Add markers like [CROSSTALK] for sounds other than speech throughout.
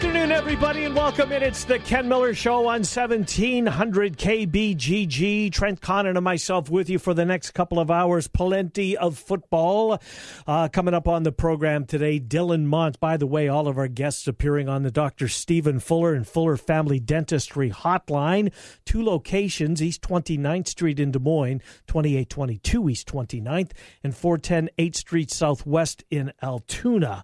Afternoon, everybody, and welcome in. It's the Ken Miller Show on 1700 KBGG. Trent Condon and myself with you for the next couple of hours. Plenty of football uh, coming up on the program today. Dylan Montz, by the way, all of our guests appearing on the Dr. Stephen Fuller and Fuller Family Dentistry Hotline. Two locations, East 29th Street in Des Moines, 2822 East 29th, and 410 8th Street Southwest in Altoona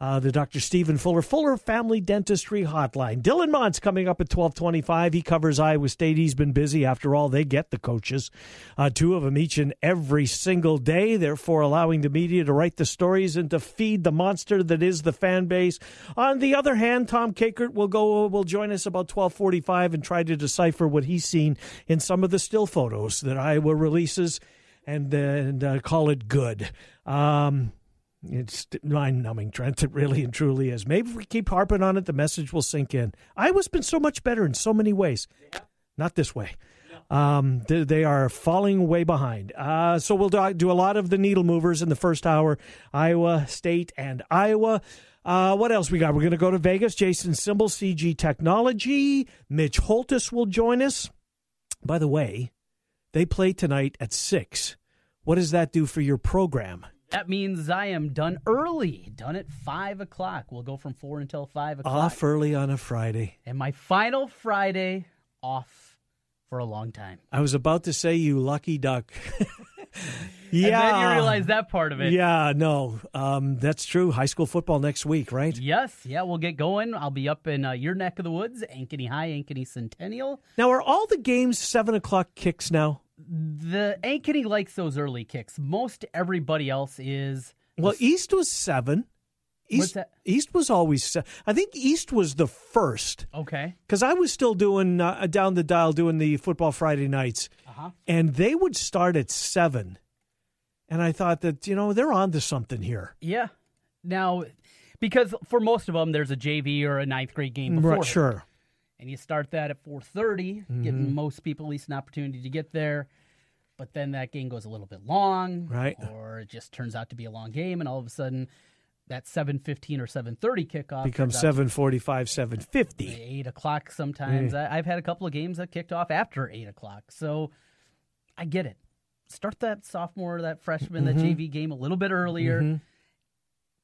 uh, the Dr. Stephen Fuller, Fuller Family Dentistry Hotline. Dylan Montz coming up at 1225. He covers Iowa State. He's been busy. After all, they get the coaches, uh, two of them each and every single day, therefore allowing the media to write the stories and to feed the monster that is the fan base. On the other hand, Tom Kakert will go will join us about 1245 and try to decipher what he's seen in some of the still photos that Iowa releases and, then uh, call it good. Um, it's mind numbing, Trent. It really and truly is. Maybe if we keep harping on it, the message will sink in. Iowa's been so much better in so many ways. Not this way. Um, they, are falling way behind. Uh, so we'll do, do, a lot of the needle movers in the first hour Iowa State and Iowa. Uh, what else we got? We're going to go to Vegas. Jason Simbal, CG Technology. Mitch Holthus will join us. By the way, they play tonight at 6. What does that do for your program? That means I am done early, done at five o'clock. We'll go from four until five o'clock. Off early on a Friday. And my final Friday off for a long time. I was about to say, you lucky duck. yeah. [LAUGHS] And then you realize that part of it. Yeah, no, um, that's true. High school football next week, right? Yes, yeah, we'll get going. I'll be up in uh, your neck of the woods, Ankeny High, Ankeny Centennial. Now, are all the games seven o'clock kicks now? The Ankeny likes those early kicks. Most everybody else is. Well, East was seven. East, East was always. Se- I think East was the first. Okay. Because I was still doing uh, down the dial doing the football Friday nights, uh-huh. and they would start at seven, and I thought that you know they're on to something here. Yeah. Now, because for most of them, there's a JV or a ninth grade game before. Right, sure and you start that at 4.30 mm-hmm. giving most people at least an opportunity to get there but then that game goes a little bit long right or it just turns out to be a long game and all of a sudden that 7.15 or 7.30 kickoff becomes 7.45 7.50 8 o'clock sometimes mm. I, have had a couple of games that kicked off after 8 o'clock so i get it start that sophomore that freshman mm-hmm. that jv game a little bit earlier mm-hmm.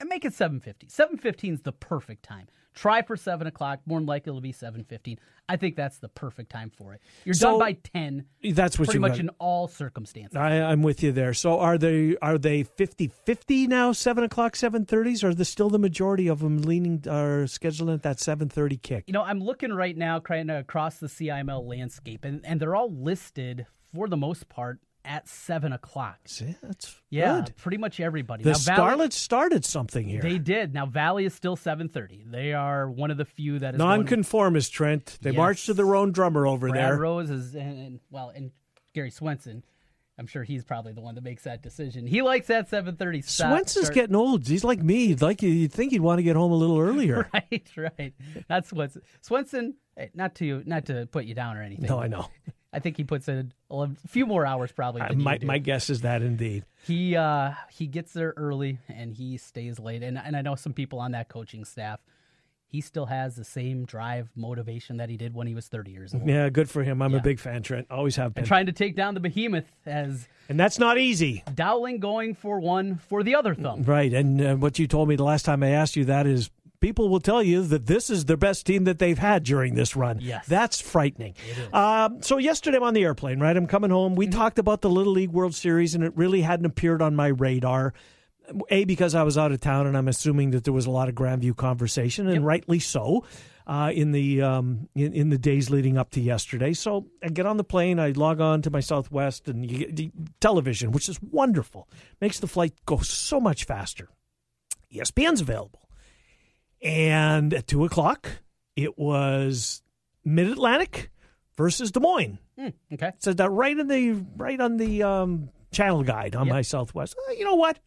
and make it 7.50 7.15 is the perfect time Try for seven o'clock. More than likely it'll be seven fifteen. I think that's the perfect time for it. You're so, done by ten. That's what you pretty much got. in all circumstances. I, am with you there. So are they are they 50-50 now? Seven o'clock, seven thirties, or are there still the majority of them leaning are scheduling at that seven thirty kick? You know, I'm looking right now, kind of across the CIML landscape, and and they're all listed for the most part at seven o'clock. See, that's yeah, good. pretty much everybody. The now, Scarlets started something here. They did. Now Valley is still seven thirty. They are one of the few that is nonconformist. Trent. They yes. march to their own drummer over Brad there. Rose is and, and, well, and Gary Swenson. I'm sure he's probably the one that makes that decision. He likes that 7:30 Swenson's start. getting old. He's like me. He'd like you'd think he'd want to get home a little earlier. [LAUGHS] right, right. That's what Swenson. Eh, not to not to put you down or anything. No, I know. I think he puts in a few more hours probably. Uh, my my guess is that indeed he uh, he gets there early and he stays late. And and I know some people on that coaching staff. He still has the same drive, motivation that he did when he was 30 years old. Yeah, good for him. I'm yeah. a big fan, Trent. Always have been. And trying to take down the behemoth as and that's not easy. Dowling going for one for the other thumb. Right. And uh, what you told me the last time I asked you that is people will tell you that this is the best team that they've had during this run. Yes. That's frightening. Um, so, yesterday I'm on the airplane, right? I'm coming home. We mm-hmm. talked about the Little League World Series, and it really hadn't appeared on my radar. A, because I was out of town, and I'm assuming that there was a lot of Grandview conversation, and yep. rightly so. Uh, in the um, in, in, the days leading up to yesterday. So I get on the plane, I log on to my Southwest and you get television, which is wonderful, makes the flight go so much faster. ESPN's available. And at two o'clock, it was Mid Atlantic versus Des Moines. Mm, okay, so that right in the right on the um, channel guide on yep. my Southwest. Uh, you know what?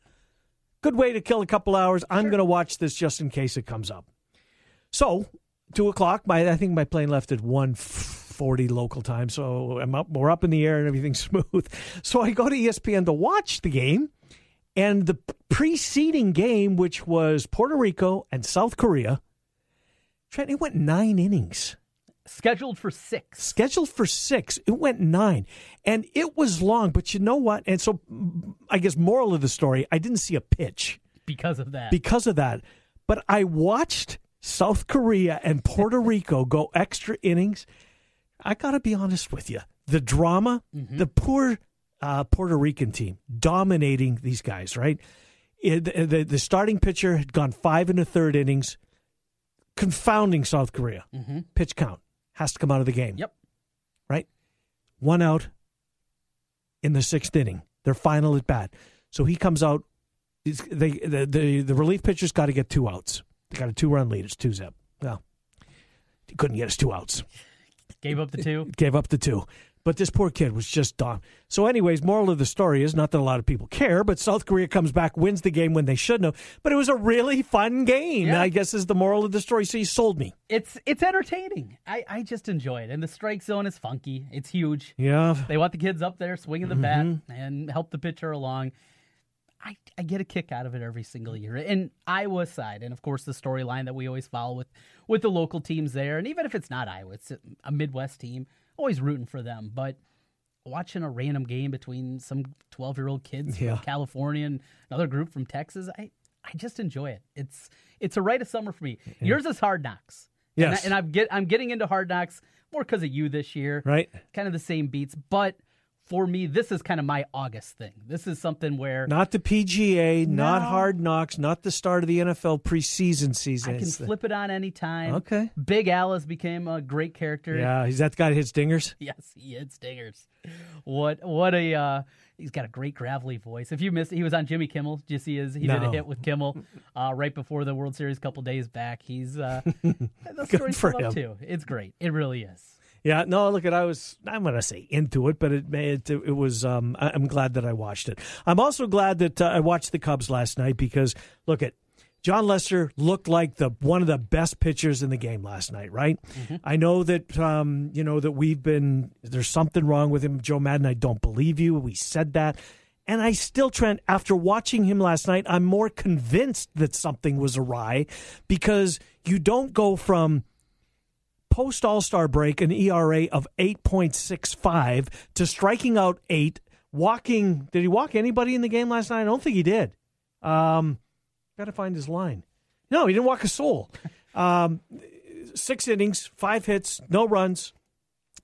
Good way to kill a couple hours. I'm going to watch this just in case it comes up. So two o'clock. My I think my plane left at one forty local time. So I'm up. We're up in the air and everything's [LAUGHS] smooth. So I go to ESPN to watch the game, and the preceding game, which was Puerto Rico and South Korea. Trent, it went nine innings. Scheduled for six. Scheduled for six. It went nine. And it was long, but you know what? And so I guess moral of the story, I didn't see a pitch. Because of that. Because of that. But I watched South Korea and Puerto [LAUGHS] Rico go extra innings. I got to be honest with you. The drama, mm-hmm. the poor uh, Puerto Rican team dominating these guys, right? It, the, the, starting pitcher had gone five and a third innings, confounding South Korea. Mm-hmm. Pitch count has to come out of the game. Yep. Right? One out in the sixth inning, their final at bat. So he comes out. They, the, the, the relief pitcher's got to get two outs. They got a two run lead. It's two zip. Well, he couldn't get us two outs. Gave up the two. [LAUGHS] Gave up the two. But this poor kid was just dumb. So, anyways, moral of the story is not that a lot of people care, but South Korea comes back, wins the game when they shouldn't have. But it was a really fun game. Yeah. I guess is the moral of the story. So you sold me. It's it's entertaining. I, I just enjoy it, and the strike zone is funky. It's huge. Yeah, they want the kids up there swinging the mm-hmm. bat and help the pitcher along. I, I get a kick out of it every single year. And Iowa side, and of course the storyline that we always follow with with the local teams there, and even if it's not Iowa, it's a Midwest team. Always rooting for them, but watching a random game between some twelve year old kids yeah. from California and another group from Texas, I I just enjoy it. It's it's a rite of summer for me. Yours is Hard Knocks. Yes, and, I, and I'm get I'm getting into Hard Knocks more because of you this year. Right, kind of the same beats, but for me, this is kind of my August thing. This is something where not the PGA, no, not Hard Knocks, not the start of the NFL preseason season. I can flip it on anytime. Okay. Big Alice became a great character. Yeah, he's that guy that hits dingers. [LAUGHS] Yes, he hits dingers. What what a uh, he's got a great gravelly voice. If you missed, it, he was on Jimmy Kimmel. You see his? He no. did a hit with Kimmel uh, right before the World Series a couple days back. He's uh, [LAUGHS] the story's for him. too. It's great. It really is. Yeah, no, look at I was I'm going to say into it, but it it, it was um, I'm glad that I watched it. I'm also glad that uh, I watched the Cubs last night because look at Jon Lester looked like the one of the best pitchers in the game last night, right? Mm-hmm. I know that um, you know that we've been there's something wrong with him, Joe Maddon. I don't believe you. We said that. And I still, Trent, after watching him last night, I'm more convinced that something was awry because you don't go from post All Star break an ERA of 8.65 to striking out eight, walking. Did he walk anybody in the game last night? I don't think he did. Um, Got to find his line. No, he didn't walk a soul. [LAUGHS] Um, six innings, five hits, no runs,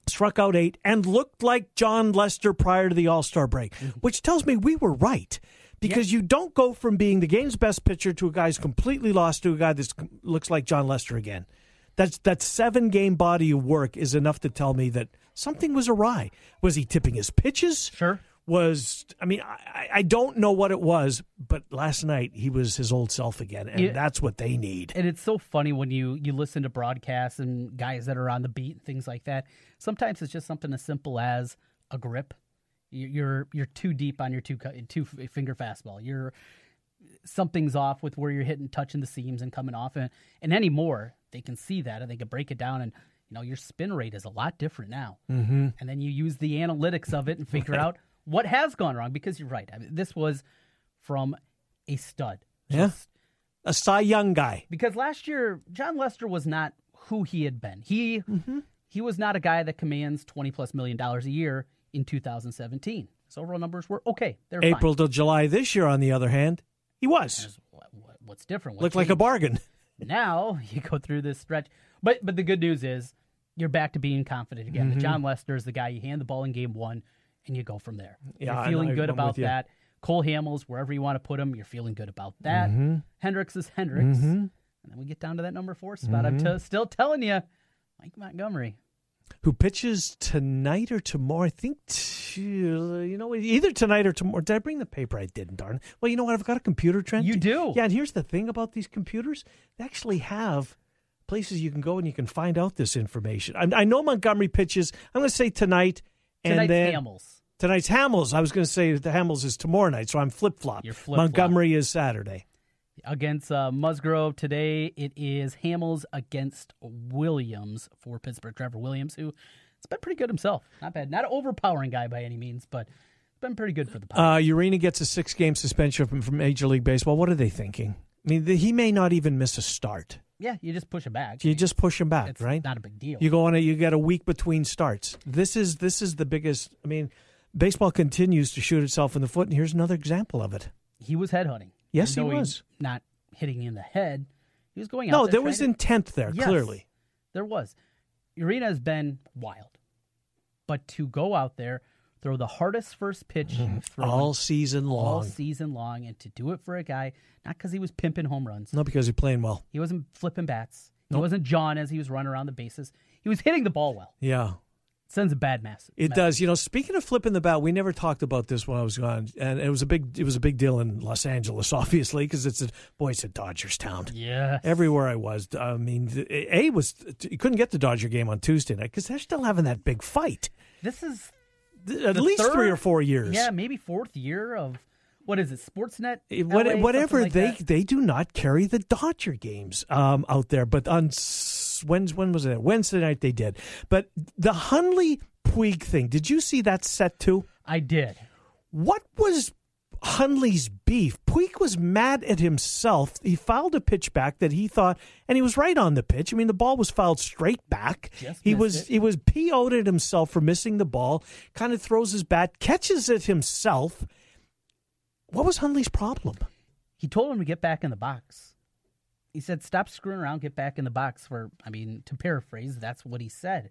struck out eight, and looked like Jon Lester prior to the All Star break, mm-hmm. which tells me we were right because you don't go from being the game's best pitcher to a guy who's completely lost to a guy that looks like Jon Lester again. That's that seven game body of work is enough to tell me that something was awry. Was he tipping his pitches? Sure. Was I mean I, I don't know what it was, but last night he was his old self again, and yeah. that's what they need. And it's so funny when you you listen to broadcasts and guys that are on the beat, and things like that. Sometimes it's just something as simple as a grip. You're you're too deep on your two two finger fastball. You're something's off with where you're hitting, touching the seams and coming off. And, and anymore, they can see that and they can break it down. And, you know, your spin rate is a lot different now. Mm-hmm. And then you use the analytics of it and figure out what has gone wrong because you're right. I mean, this was from a stud. yeah. A Cy Young guy. Because last year, Jon Lester was not who he had been. He mm-hmm. he was not a guy that commands twenty plus million dollars a year in 2017. His overall numbers were okay. They're April fine. to July this year, on the other hand, he was. What's different? What Looked changed? like a bargain. [LAUGHS] Now [LAUGHS] you go through this stretch, but but the good news is you're back to being confident again. Mm-hmm. Jon Lester is the guy you hand the ball in game one, and you go from there. Yeah, you're feeling good about that. Cole Hamels, wherever you want to put him, you're feeling good about that. Mm-hmm. Hendricks is Hendricks, mm-hmm. and then we get down to that number four spot. I'm mm-hmm. t- still telling you, Mike Montgomery who pitches tonight or tomorrow. I think, t- uh, you know, either tonight or tomorrow. Did I bring the paper? I didn't, darn. Well, you know what? I've got a computer, Trent. You do? Yeah, and here's the thing about these computers. They actually have places you can go and you can find out this information. I, I know Montgomery pitches, I'm going to say tonight. And Tonight's then, Hamels. Tonight's Hamels. I was going to say the Hamels is tomorrow night, so I'm flip flop. Montgomery is Saturday. Against uh, Musgrove today. It is Hamels against Williams for Pittsburgh. Trevor Williams, who has been pretty good himself. Not bad. Not an overpowering guy by any means, but it's been pretty good for the Pirates. Uh, Urena gets a six game suspension from, from Major League Baseball. What are they thinking? I mean, the, he may not even miss a start. yeah, you just push him back. You just push him back, it's right? not a big deal. You go on a you get a week between starts. This is this is the biggest. I mean, baseball continues to shoot itself in the foot, and here's another example of it. he was headhunting. Yes, he was. not hitting in the head. He was going out. No, there there was to- intent there Yes, clearly. There was. Urena has been wild. But to go out there, throw the hardest first pitch Mm-hmm. All season long, all season long, and to do it for a guy, not because he was pimping home runs, Not because he's playing well. he wasn't flipping bats, he wasn't John as he was running around the bases. He was hitting the ball well. Yeah. Sends a bad message. It does. You know, speaking of flipping the bat, we never talked about this when I was gone, and it was a big it was a big deal in Los Angeles, [LAUGHS] obviously, because it's a boy, it's a Dodgers town. Yeah. Everywhere I was, I mean, A was you couldn't get the Dodger game on Tuesday night because they're still having that big fight. This is At least three or four years. Yeah, maybe fourth year of what is it? Sportsnet. Eh, What, whatever like they that? they do not carry the Dodger games um, out there, but on s- when when was it Wednesday night they did. But the Hundley Puig thing, did you see that set too? I did. What was Hundley's beef? Puig was mad at himself. He fouled a pitch back that he thought, and he was right on the pitch. I mean, the ball was fouled straight back. Just he was it. he was PO'd at himself for missing the ball. Kind of throws his bat, catches it himself. What was Hundley's problem? He told him to get back in the box. He said, "Stop screwing around, get back in the box." For I mean, to paraphrase, that's what he said,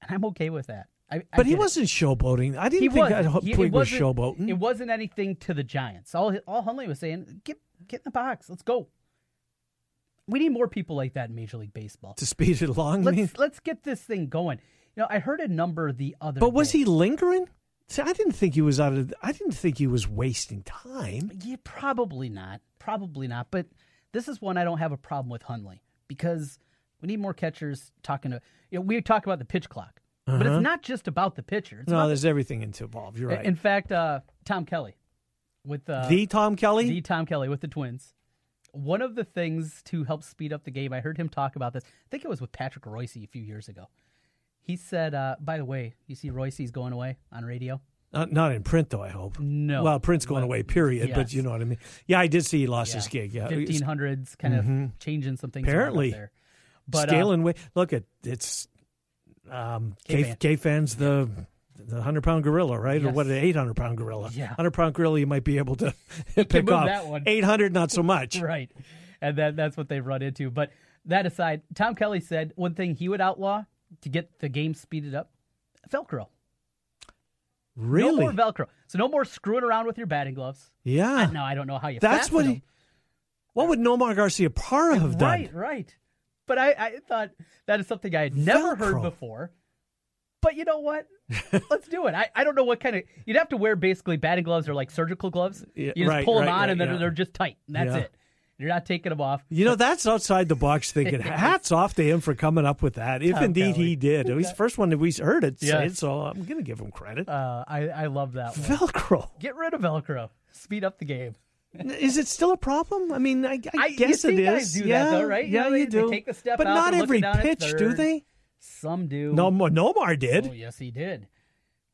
and I'm okay with that. I, I But he wasn't showboating. I didn't He think was. that He- was showboating. It wasn't anything to the Giants. All all Hundley was saying, "Get get in the box. Let's go." We need more people like that in Major League Baseball. to speed it along. Let's mean. let's get this thing going. You know, I heard a number the other. But was day. he lingering? See, I didn't think he was out of. I didn't think he was wasting time. Yeah, probably not. Probably not. But this is one I don't have a problem with Hundley because we need more catchers talking to. You know, we talk about the pitch clock, but it's not just about the pitcher. It's Uh-huh. No, there's everything into involved. You're right. In fact, uh, Tom Kelly with uh, the Tom Kelly. the Tom Kelly with the Twins. One of the things to help speed up the game, I heard him talk about this. I think it was with Patrick Royce a few years ago. He said, uh, "By the way, you see Royce's going away on radio." Uh, not in print, though. I hope. No. Well, print's going Well, away. Period. But you know what I mean. Yeah, I did see he lost his gig. Yeah, fifteen hundreds, kind of changing some things. Apparently. there. but uh, scaling way. Look at it's. Um, K. K fans the the hundred pound gorilla, right? Or what? An eight hundred pound gorilla. Yeah. hundred pound gorilla. You might be able to [LAUGHS] pick off that one. Eight hundred, not so much. [LAUGHS] right, and that that's what they've run into. But that aside, Tom Kelly said one thing he would outlaw to get the game speeded up: Velcro. Really? No more Velcro. So no more screwing around with your batting gloves. yeah. No, I don't know how you. That's what he. What would Nomar Garciaparra have done? Right, right. But I, I thought that is something I had never heard before. But you know what? [LAUGHS] Let's do it. I, I don't know what kind of you'd have to wear basically batting gloves or like surgical gloves. You just right, pull them right, on right, and then yeah. they're just tight. And that's Yeah. it. You're not taking them off. You know, that's outside the box thinking. [LAUGHS] Hats off to him for coming up with that. If Tom indeed Kelly. he did. He's the first one that we heard it Yes. it, so I'm going to give him credit. Uh, I I love that one. Velcro. Get rid of Velcro. Speed up the game. Is it still a problem? I mean, I, I, I- guess it is. it guys that, yeah, though, right? You Yeah, know, they- you they do. take the step but not every pitch, do they? Some do. No, Nomar did. Oh yes, he did.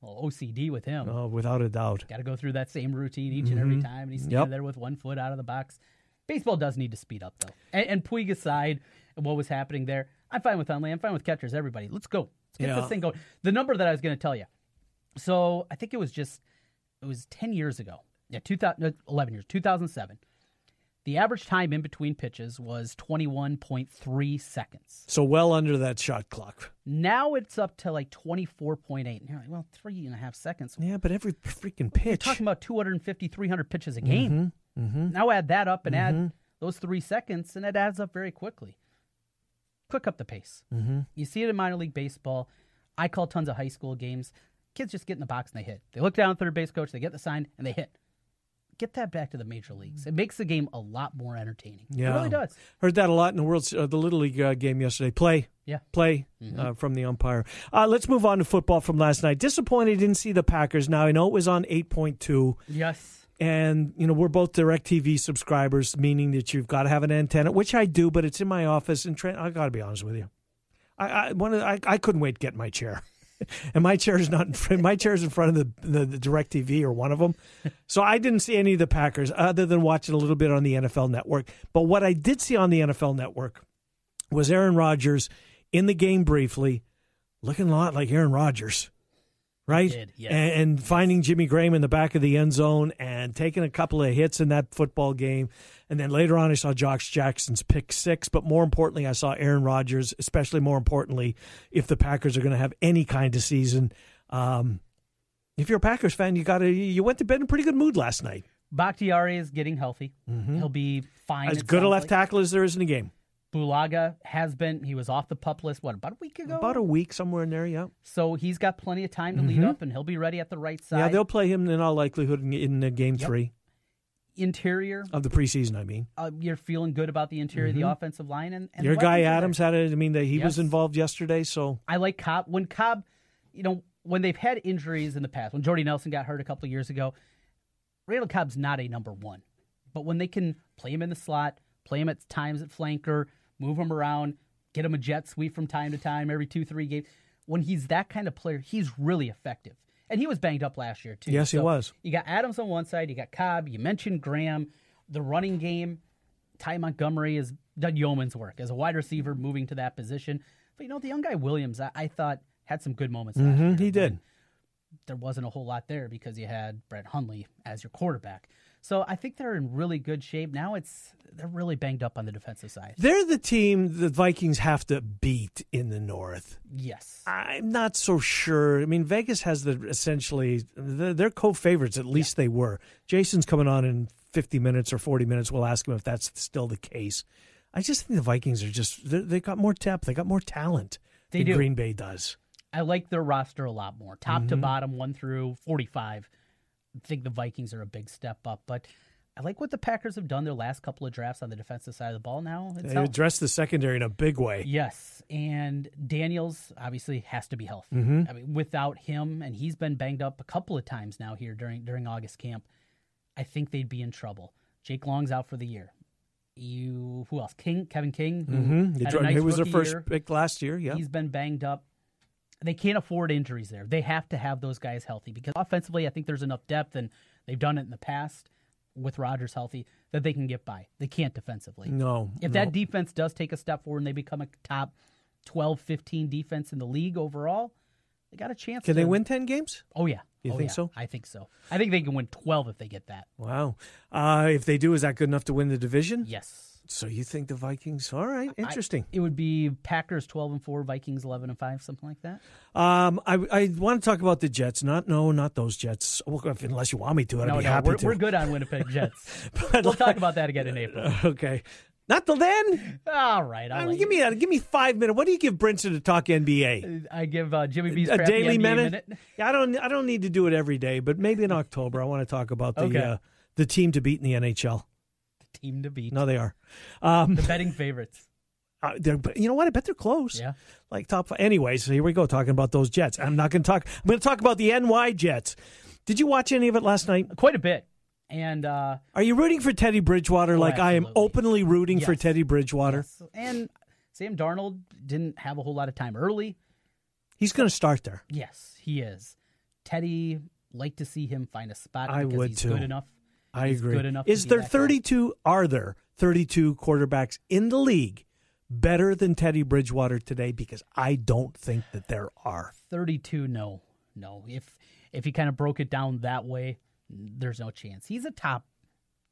Well, OCD with him. Oh, without a doubt. Got to go through that same routine each and every time, and he's standing Yep. there with one foot out of the box. Baseball does need to speed up though. And, and Puig aside, what was happening there, I'm fine with Hundley. I'm fine with catchers. Everybody, let's go. Let's get Yeah. this thing going. The number that I was going to tell you. So I think it was just it was 10 years ago. Yeah, 2000, no, 11 years. 2007. The average time in between pitches was 21.3 seconds. So well under that shot clock. Now it's up to like 24.8. And you're like, well, three and a half seconds. Yeah, but every freaking pitch. You're talking about 250, 300 pitches a mm-hmm. game. Now add that up and add those three seconds, and it adds up very quickly. Quick up the pace. Mm-hmm. You see it in minor league baseball. I call tons of high school games. Kids just get in the box and they hit. They look down at third base coach, they get the sign, and they hit. Get that back to the major leagues. It makes the game a lot more entertaining. yeah. It really does. Heard that a lot in the World, uh, the Little League uh, game yesterday. Play. Yeah. Play uh, from the umpire. Uh, let's move on to football from last night. Disappointed didn't see the Packers. Now I know it was on eight point two. Yes. And you know we're both DirecTV subscribers, meaning that you've got to have an antenna, which I do, but it's in my office. And Trent, I got to be honest with you, I I, one of I I couldn't wait to get my chair. [LAUGHS] and my chair is not in front, my chair is in front of the, the the DirecTV or one of them, so I didn't see any of the Packers other than watching a little bit on the NFL Network. But what I did see on the NFL Network was Aaron Rodgers in the game briefly, looking a lot like Aaron Rodgers right? did, yes. and, and finding Jimmy Graham in the back of the end zone and taking a couple of hits in that football game. And then later on, I saw Josh Jackson's pick six. But more importantly, I saw Aaron Rodgers, especially more importantly, if the Packers are going to have any kind of season. Um, if you're a Packers fan, you got to you went to bed in pretty good mood last night. Bakhtiari is getting healthy. He'll be fine. As good a left like. tackle as there is in the game. Bulaga has been. He was off the pup list. What about a week ago? About a week somewhere in there, yeah. so he's got plenty of time to lead up, and he'll be ready at the right side. Yeah, they'll play him in all likelihood in, in uh, game Yep. three interior. of the preseason. I mean, Uh, you're feeling good about the interior of the offensive line, and, and your guy. Adams had it. I mean, that he was involved yesterday, so I like Cobb. When Cobb, you know, when they've had injuries in the past, when Jordy Nelson got hurt a couple of years ago, Randall Cobb's not a number one. But when they can play him in the slot, play him at times at flanker, move him around, get him a jet sweep from time to time, every two, three games, when he's that kind of player, he's really effective. And he was banged up last year, too. Yes, he was. You got Adams on one side, you got Cobb, you mentioned Graham, the running game. Ty Montgomery has done yeoman's work as a wide receiver moving to that position. But you know, the young guy Williams, I, I thought had some good moments. Last year. Mm-hmm, he did. There wasn't a whole lot there because you had Brett Hundley as your quarterback. So I think they're in really good shape. Now it's they're really banged up on the defensive side. They're the team the Vikings have to beat in the North. Yes. I'm not so sure. I mean, Vegas has the essentially they're co-favorites at least yeah. they were. Jason's coming on in 50 minutes or 40 minutes. We'll ask him if that's still the case. I just think the Vikings are just they got more depth, they got more talent they than do. Green Bay does. I like their roster a lot more, top mm-hmm. to bottom, one through 45 think the Vikings are a big step up, but I like what the Packers have done their last couple of drafts on the defensive side of the ball. Now it's They helped. addressed the secondary in a big way. Yes, and Daniels obviously has to be healthy. Mm-hmm. I mean, without him, and he's been banged up a couple of times now here during during August camp. I think they'd be in trouble. Jake Long's out for the year. You who else? King Kevin King. Who Mm-hmm. nice he was their first year. pick last year. Yeah. He's been banged up. They can't afford injuries there. They have to have those guys healthy because offensively, I think there's enough depth, and they've done it in the past with Rodgers healthy that they can get by. They can't defensively. No. If no. that defense does take a step forward and they become a top 12, 15 defense in the league overall, they got a chance. Can to, they win 10 games? Oh yeah. You Oh, think yeah. so? I think so. I think they can win 12 if they get that. Wow. Uh, if they do, is that good enough to win the division? Yes. So you think the Vikings? All right, interesting. It would be Packers 12 and 4, Vikings 11 and 5, something like that. Um, I I want to talk about the Jets. Not no, not those Jets. Well, unless you want me to, I'd no, be no, happy we're, to. we're good on Winnipeg [LAUGHS] Jets. But we'll talk about that again in April. [LAUGHS] Okay. Not till then. All right. I mean, give you- me a, give me five minutes. What do you give Brinson to talk NBA? I give uh, Jimmy B's a daily minute? Yeah, I don't I don't need to do it every day, but maybe in October I want to talk about the Okay. uh, the team to beat in the NHL. Team to beat. No, they are. Um, The betting favorites. [LAUGHS] uh, they're, you know what? I bet they're close. Yeah. Like top five. Anyways, here we go talking about those Jets. I'm not going to talk. I'm going to talk about the NY Jets. Did you watch any of it last night? Quite a bit. And uh, Are you rooting for Teddy Bridgewater Oh, like I am openly rooting for Teddy Bridgewater? yes. and Sam Darnold didn't have a whole lot of time early. He's going to start there. Yes, he is. Teddy like to see him find a spot I because would he's too. good enough. I agree. good enough Is there that guy. 32? Are there 32 quarterbacks in the league better than Teddy Bridgewater today? Because I don't think that there are. 32 no. No. If if he kind of broke it down that way, there's no chance. He's a top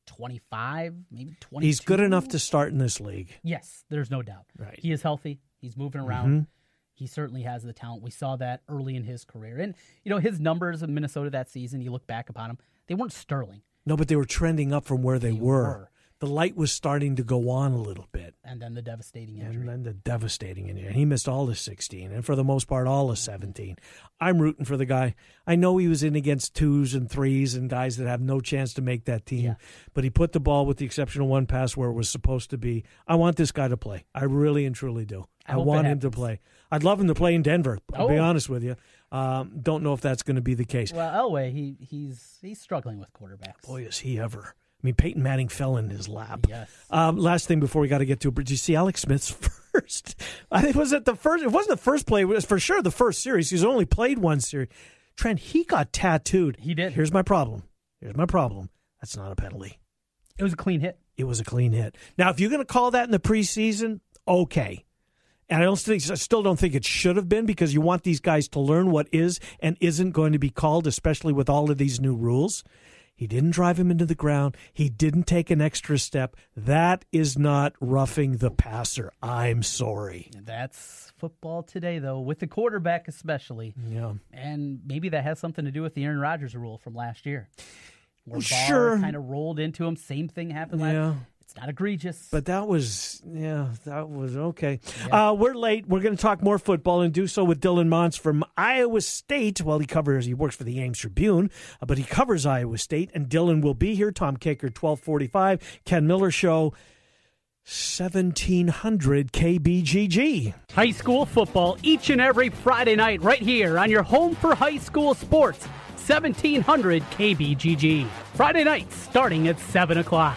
25, maybe 20. He's good enough to start in this league. Yes, there's no doubt. Right. Mm-hmm. He is healthy. He's moving around. He certainly has the talent. We saw that early in his career. And, you know, his numbers in Minnesota that season, you look back upon them, they weren't sterling. No, but they were trending up from where they, were. were. the light was starting to go on a little bit. And then the devastating injury. And then the devastating injury. He missed all of 16, and for the most part, all of mm-hmm. 17. I'm rooting for the guy. I know he was in against twos and threes and guys that have no chance to make that team, Yeah. but he put the ball, with the exception of one pass, where it was supposed to be. I want this guy to play. I really and truly do. I I, want him to play. I'd love him to play in Denver. I'll be Oh. honest with you. Um, don't know if that's going to be the case. Well, Elway, he he's he's struggling with quarterbacks. Boy, is he ever. I mean, Peyton Manning fell in his lap. Yes. Um, last thing before we got to get to it, did you see Alex Smith's [LAUGHS] first? I think was it the first? It wasn't the first play. It was for sure the first series. He's only played one series. Trent, he got tattooed. He did. Here's my problem. Here's my problem. That's not a penalty. It was a clean hit. It was a clean hit. Now, if you're going to call that in the preseason, okay. And I don't think, I still don't think it should have been because you want these guys to learn what is and isn't going to be called, especially with all of these new rules. He didn't drive him into the ground. He didn't take an extra step. That is not roughing the passer. I'm sorry. That's football today, though, with the quarterback especially. Yeah. And maybe that has something to do with the Aaron Rodgers rule from last year. Where Sure. kind of rolled into him. Same thing happened last Yeah. It's not egregious. But that was, yeah, that was okay. Uh, we're late. We're going to talk more football and do so with Dylan Montz from Iowa State. Well, he covers, he works for the Ames Tribune, uh, but he covers Iowa State. And Dylan will be here. Tom Kakert, 1245. Ken Miller Show, 1700 KBGG. High school football each and every Friday night right here on your home for high school sports, 1700 KBGG. Friday nights starting at 7 o'clock.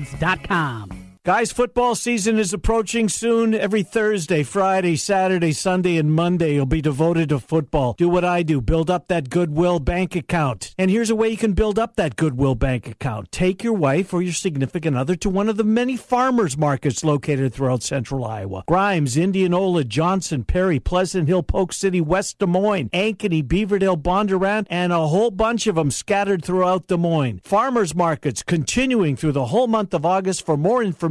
therookie.sportscards.com. Guys, football season is approaching soon. Every Thursday, Friday, Saturday, Sunday, and Monday you'll be devoted to football. Do what I do build up that Goodwill bank account. And here's a way you can build up that Goodwill bank account take your wife or your significant other to one of the many farmers markets located throughout central Iowa Grimes, Indianola, Johnson, Perry, Pleasant Hill, Polk City, West Des Moines, Ankeny, Beaverdale, Bondurant, and a whole bunch of them scattered throughout Des Moines. Farmers markets continuing through the whole month of August. For more information,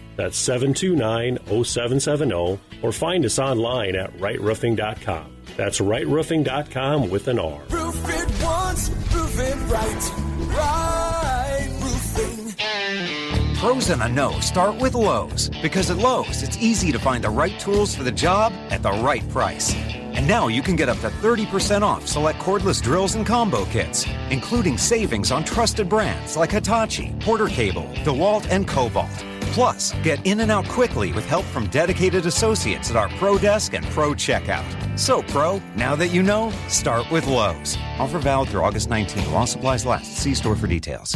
That's 729 0770 or find us online at rightroofing.com. That's rightroofing.com with an R. Roof it once, roof it right. Right roofing. Pros and a no start with Lowe's because at Lowe's it's easy to find the right tools for the job at the right price. And now you can get up to 30% off select cordless drills and combo kits, including savings on trusted brands like Hitachi, Porter Cable, DeWalt, and Kobalt. Plus, get in and out quickly with help from dedicated associates at our Pro Desk and Pro Checkout. So, Pro, now that you know, start with Lowe's. Offer valid through August 19 while supplies last. See store for details.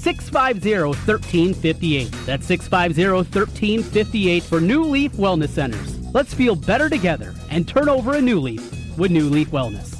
650 1358. That's 650 1358 for New Leaf Wellness Centers. Let's feel better together and turn over a new leaf with New Leaf Wellness.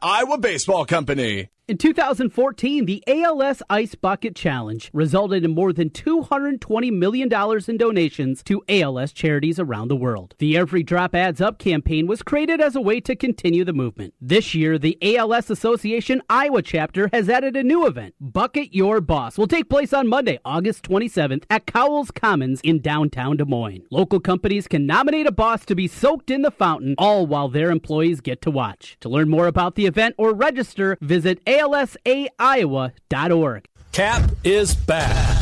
Iowa Baseball Company. In 2014, the ALS Ice Bucket Challenge resulted in more than $220 million in donations to ALS charities around the world. The Every Drop Adds Up campaign was created as a way to continue the movement. This year, the ALS Association Iowa chapter has added a new event, Bucket Your Boss, will take place on Monday, August 27th at Cowles Commons in downtown Des Moines. Local companies can nominate a boss to be soaked in the fountain, all while their employees get to watch. To learn more about the event or register, visit alsaiowa.org. Cap is back.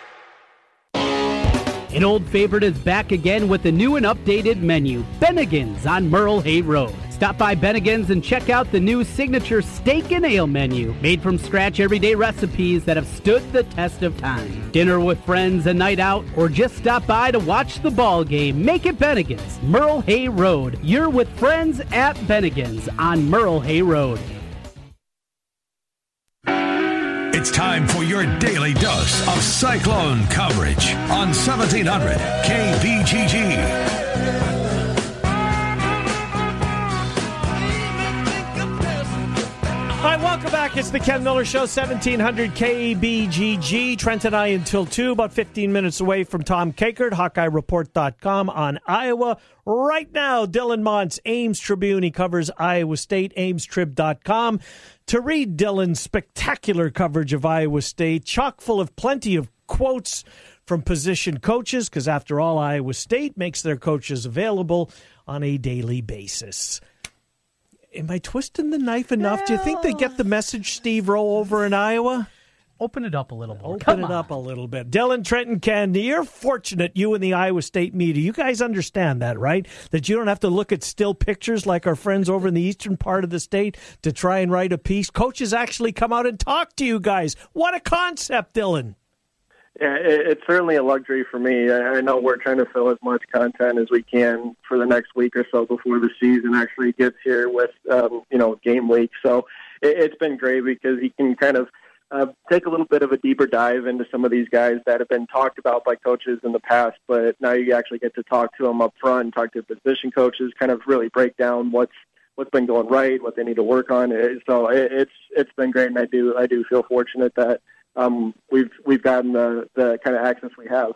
An old favorite is back again with a new and updated menu Bennigan's on Merle Hay Road. Stop by Bennigan's and check out the new signature steak and ale menu, made from scratch everyday recipes that have stood the test of time. Dinner with friends, a night out, or just stop by to watch the ball game. Make it Bennigan's, Merle Hay Road. You're with friends at Bennigan's on Merle Hay Road. It's time for your daily dose of cyclone coverage on 1700 KBGG. All right, welcome back. It's the Ken Miller Show, 1700 KBGG. Trent and I until 2, about 15 minutes away from Tom Kakert, HawkeyeReport.com on Iowa. Right now, Dylan Montz, Ames Tribune. He covers Iowa State, AmesTrib.com. To read Dylan's spectacular coverage of Iowa State, chock full of plenty of quotes from position coaches, because after all, Iowa State makes their coaches available on a daily basis am I twisting the knife enough? Do you think they get the message, Steve Rowe, over in Iowa? Open it up a little more. Open Come it on. up a little bit. Dylan Trenton Ken, you're fortunate you and the Iowa State media. You guys understand that, right? That you don't have to look at still pictures like our friends over in the eastern part of the state to try and write a piece. Coaches actually come out and talk to you guys. What a concept, Dylan. Yeah, it, it's certainly a luxury for me. I, know we're trying to fill as much content as we can for the next week or so before the season actually gets here with, um, you know, game week. So it, it's been great because you can kind of uh, take a little bit of a deeper dive into some of these guys that have been talked about by coaches in the past, but now you actually get to talk to them up front, talk to position coaches, kind of really break down what's what's been going right, what they need to work on. So it, it's it's been great, and I do I do feel fortunate that um, we've we've gotten the the kind of access we have.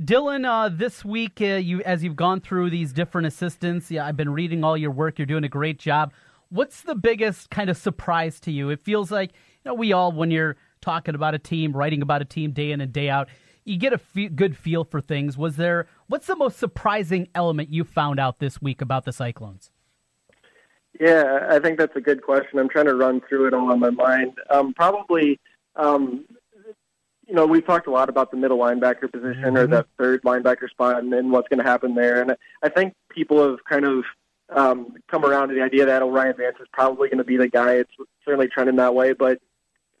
Dylan, uh, this week, uh, you as you've gone through these different assistants, yeah, I've been reading all your work. You're doing a great job. What's the biggest kind of surprise to you? It feels like you know we all, when you're talking about a team, writing about a team day in and day out, you get a fe- good feel for things. Was there? What's the most surprising element you found out this week about the Cyclones? Yeah, I think that's a good question. I'm trying to run through it all in my mind. Um, probably, um, you know, we've talked a lot about the middle linebacker position or that third linebacker spot and, and what's going to happen there. And I think people have kind of um, come around to the idea that O'Rien Vance is probably going to be the guy. It's certainly trending that way. But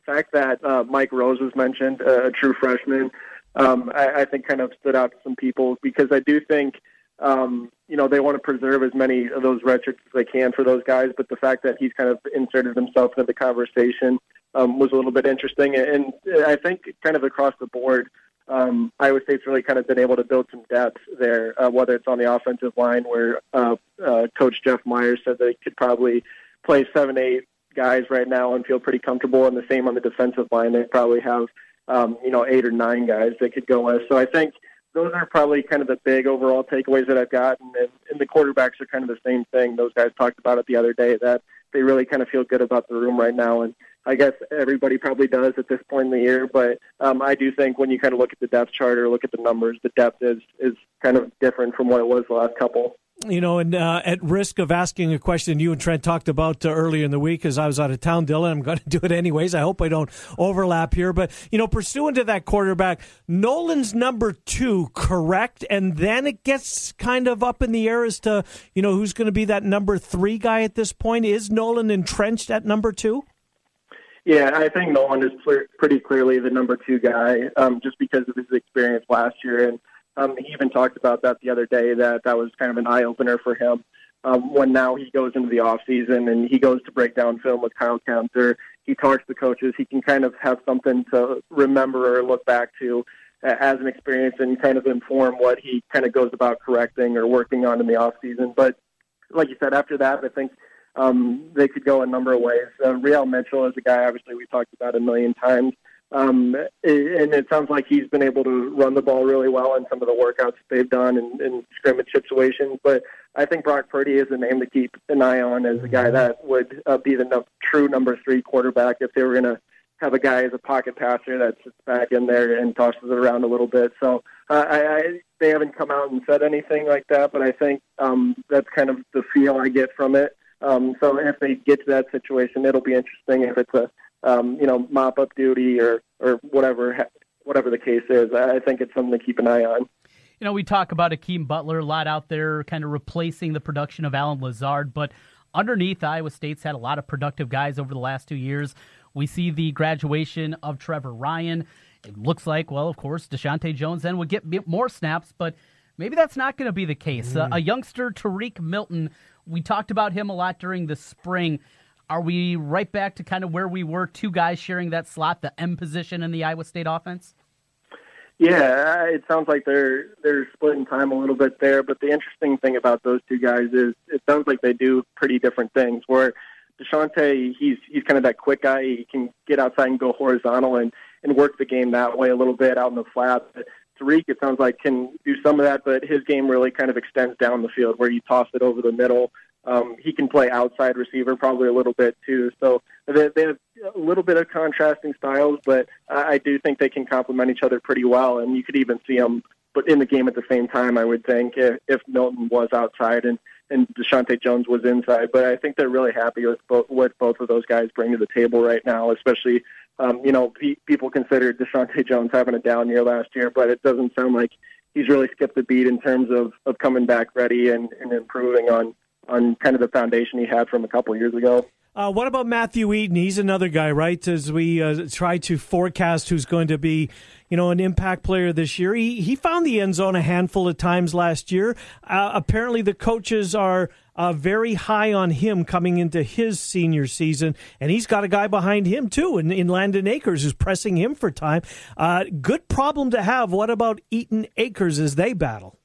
the fact that uh, Mike Rose was mentioned, uh, a true freshman, um, I, I think kind of stood out to some people because I do think um, you know, they want to preserve as many of those redshirts as they can for those guys. But the fact that he's kind of inserted himself into the conversation um, was a little bit interesting. And I think kind of across the board, um, Iowa State's really kind of been able to build some depth there, uh, whether it's on the offensive line where uh, uh, Coach Jeff Myers said they could probably play seven, eight guys right now and feel pretty comfortable. And the same on the defensive line. They probably have, um, you know, eight or nine guys they could go with. So I think those are probably kind of the big overall takeaways that I've gotten. And, and the quarterbacks are kind of the same thing. Those guys talked about it the other day that they really kind of feel good about the room right now. And I guess everybody probably does at this point in the year. But um, I do think when you kind of look at the depth chart or look at the numbers, the depth is is kind of different from what it was the last couple you know, and uh, at risk of asking a question you and Trent talked about uh, earlier in the week as I was out of town, Dylan, I'm [LAUGHS] going to do it anyways. I hope I don't overlap here. But, you know, pursuant to that quarterback, Noland's number two, correct? And then it gets kind of up in the air as to, you know, who's going to be that number three guy at this point. Is Noland entrenched at number two? Yeah, I think Noland is pretty clearly the number two guy um, just because of his experience last year. And um, he even talked about that the other day. That that was kind of an eye opener for him. Um, when now he goes into the off season and he goes to break down film with Kyle Kempt, or he talks to coaches, he can kind of have something to remember or look back to as an experience and kind of inform what he kind of goes about correcting or working on in the off season. But like you said, after that, I think um, they could go a number of ways. Uh, Re-al Mitchell is a guy, obviously, we talked about a million times. Um, and it sounds like he's been able to run the ball really well in some of the workouts they've done in, in scrimmage situations. But I think Brock Purdy is a name to keep an eye on as a guy mm-hmm. that would uh, be the no- true number three quarterback if they were going to have a guy as a pocket passer that sits back in there and tosses it around a little bit. So uh, I, I, they haven't come out and said anything like that, but I think um, that's kind of the feel I get from it. Um, so if they get to that situation, it'll be interesting if it's a um, you know, mop up duty or or whatever whatever the case is. I think it's something to keep an eye on. You know, we talk about Hakeem Butler a lot out there, kind of replacing the production of Allen Lazard, but underneath, Iowa State's had a lot of productive guys over the last two years. We see the graduation of Trever Ryen. It looks like, well, of course, Deshaunte Jones then would get more snaps, but maybe that's not going to be the case. Mm. Uh, a youngster, Tarique Milton, we talked about him a lot during the spring. Are we right back to kind of where we were, two guys sharing that slot, the M position in the Iowa State offense? Yeah, it sounds like they're they're splitting time a little bit there. But the interesting thing about those two guys is it sounds like they do pretty different things. Where Deshaunte, he's he's kind of that quick guy. He can get outside and go horizontal and and work the game that way a little bit out in the flat. But Tarique, it sounds like can do some of that, but his game really kind of extends down the field where you toss it over the middle um, he can play outside receiver probably a little bit too. So they, they have a little bit of contrasting styles, but I, I do think they can complement each other pretty well. And you could even see them, but in the game at the same time. I would think if, if Milton was outside and and Deshaunte Jones was inside. But I think they're really happy with both, what both of those guys bring to the table right now, especially. Um, you know, pe- people considered Deshaunte Jones having a down year last year, but it doesn't sound like he's really skipped a beat in terms of, of coming back ready and, and improving on on kind of the foundation he had from a couple years ago. Uh, what about Matthew Eaton? He's another guy, right? As we uh, try to forecast who's going to be, you know, an impact player this year. He he found the end zone a handful of times last year. Uh, apparently, the coaches are uh, very high on him coming into his senior season, and he's got a guy behind him too, in, in Landen Akers, who's pressing him for time. Uh, good problem to have. What about Eaton Akers as they battle?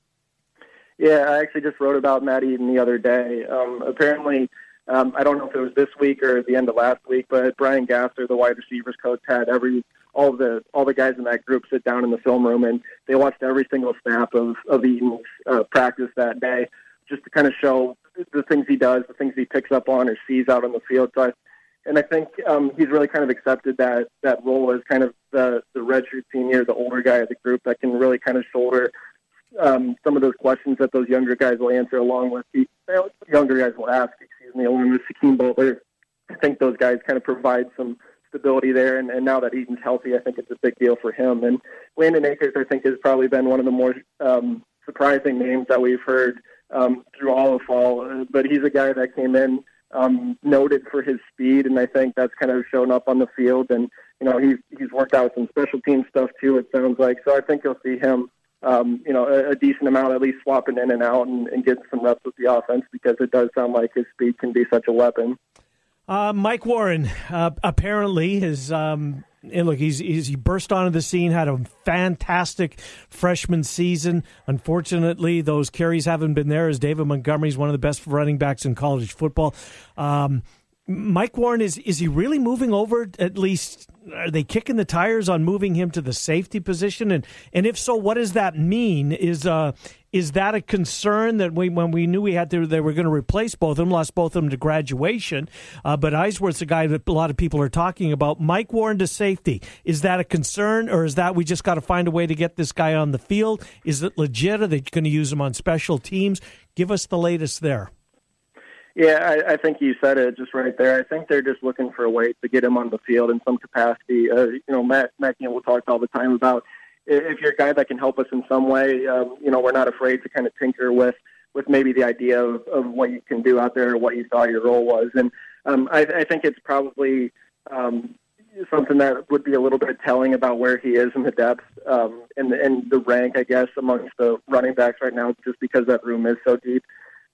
Yeah, I actually just wrote about Matt Eaton the other day. Um, apparently, um, I don't know if it was this week or the end of last week, but Brian Gasser, the wide receivers coach, had every all the all the guys in that group sit down in the film room and they watched every single snap of of Eaton's uh, practice that day, just to kind of show the things he does, the things he picks up on or sees out on the field. So I, and I think um, he's really kind of accepted that that role as kind of the the redshirt senior, the older guy of the group that can really kind of shoulder um, some of those questions that those younger guys will answer, along with the younger guys will ask. Excuse me, along with Hakeem Butler. I think those guys kind of provide some stability there. And, and now that Eaton's healthy, I think it's a big deal for him. And Landen Akers, I think, has probably been one of the more um, surprising names that we've heard um, through all of fall. Uh, but he's a guy that came in um, noted for his speed, and I think that's kind of shown up on the field. And you know, he's he's worked out some special team stuff too. It sounds like so. I think you'll see him um, you know, a, a decent amount, at least swapping in and out and, and getting some reps with the offense because it does sound like his speed can be such a weapon. Uh, Mike Warren uh, apparently is. Um, and look, he's, he's, he burst onto the scene, had a fantastic freshman season. Unfortunately, those carries haven't been there. As David Montgomery is one of the best running backs in college football. Um, Mike Warren is is he really moving over? At least are they kicking the tires on moving him to the safety position? And and if so, what does that mean? Is uh is that a concern that we when we knew we had to they were going to replace both of them, lost both of them to graduation? Uh, but Eisworth's a guy that a lot of people are talking about. Mike Warren to safety is that a concern, or is that we just got to find a way to get this guy on the field? Is it legit? Are they going to use him on special teams? Give us the latest there. Yeah, I, I think you said it just right there. I think they're just looking for a way to get him on the field in some capacity. Uh, you know, Matt Matt Campbell talks all the time about if you're a guy that can help us in some way. Um, you know, we're not afraid to kind of tinker with with maybe the idea of, of what you can do out there or what you thought your role was. And um, I, I think it's probably um, something that would be a little bit telling about where he is in the depth um, and, and the rank, I guess, amongst the running backs right now, just because that room is so deep.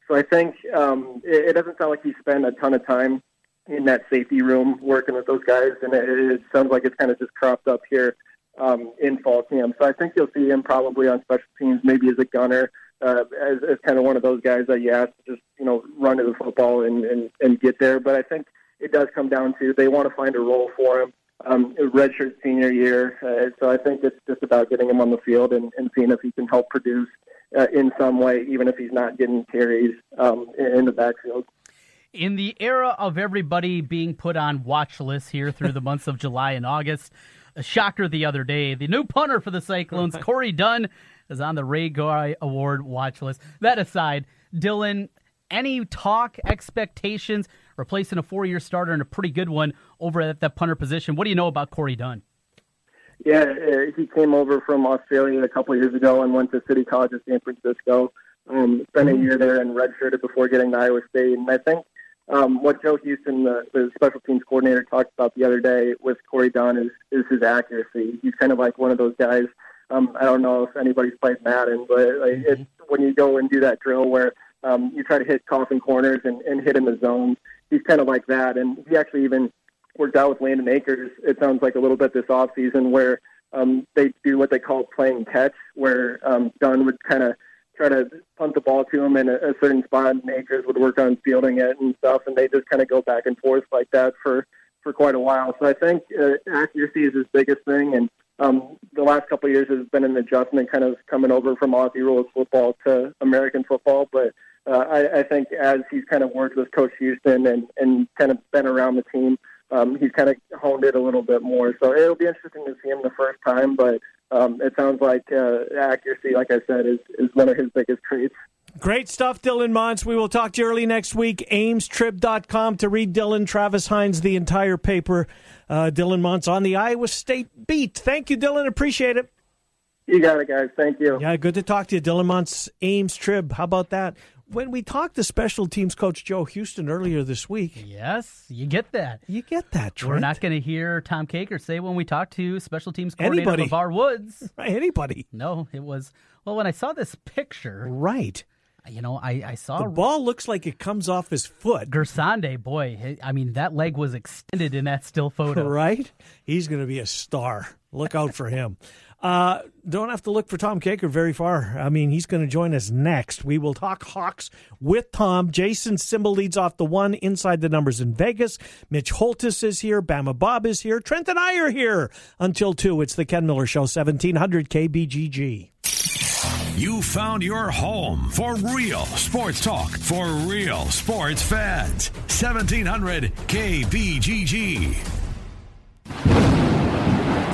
So I think um, it, it doesn't sound like he spent a ton of time in that safety room working with those guys, and it, it sounds like it's kind of just cropped up here um, in fall camp. So I think you'll see him probably on special teams, maybe as a gunner, uh, as, as kind of one of those guys that you ask to just you know run to the football and, and, and get there. But I think it does come down to they want to find a role for him. Um, redshirt senior year, uh, so I think it's just about getting him on the field and, and seeing if he can help produce uh, in some way, even if he's not getting carries um, in the backfield. In the era of everybody being put on watch lists here through the months of July and August, a shocker the other day. The new punter for the Cyclones, [LAUGHS] Corey Dunn, is on the Ray Guy Award watch list. That aside, Dylan, any talk, expectations, replacing a four year starter and a pretty good one over at that punter position? What do you know about Corey Dunn? Yeah, uh, he came over from Australia a couple of years ago and went to City College of San Francisco. Um, spent a year there and redshirted before getting to Iowa State. And I think um, what Joe Houston, the, the special teams coordinator, talked about the other day with Corey Dunn is, is his accuracy. He's kind of like one of those guys. Um, I don't know if anybody's played Madden, but like, mm-hmm. it's when you go and do that drill where um, you try to hit coffin corners and, and hit in the zone. He's kind of like that, and he actually even worked out with Landen Akers. It sounds like a little bit this off season where um, they do what they call playing catch, where um, Dunn would kind of try to punt the ball to him in a, a certain spot, and Akers would work on fielding it and stuff, and they just kind of go back and forth like that for for quite a while. So I think uh, accuracy is his biggest thing, and um, the last couple of years has been an adjustment, kind of coming over from Aussie rules football to American football. But uh, I, I think as he's kind of worked with Coach Houston and and kind of been around the team, um, he's kind of honed it a little bit more. So it'll be interesting to see him the first time, but um, it sounds like uh, accuracy, like I said, is, is one of his biggest traits. Great stuff, Dylan Montz. We will talk to you early next week. AmesTrib.com to read Dylan, Travis Hines, the entire paper. Uh, Dylan Montz on the Iowa State beat. Thank you, Dylan. Appreciate it. You got it, guys. Thank you. Yeah, good to talk to you. Dylan Montz, Ames Trib. How about that? When we talked to special teams coach Joe Houston earlier this week. Yes, you get that. You get that, Trent. We're not going to hear Tom Kakert say when we talk to special teams coordinator Anybody. LeVar Woods. [LAUGHS] Anybody. No, it was, well, when I saw this picture. Right. You know, I, I saw the ball looks like it comes off his foot. Gersande, boy, I mean that leg was extended in that still photo. [LAUGHS] right? He's going to be a star. Look out for him. Uh, don't have to look for Tom Kakert very far. I mean, he's going to join us next. We will talk Hawks with Tom. Jason Simbal leads off the one inside the numbers in Vegas. Mitch Holtis is here. Bama Bob is here. Trent and I are here until 2. It's the Ken Miller Show, 1700 KBGG. You found your home for real sports talk for real sports fans. 1700 KBGG.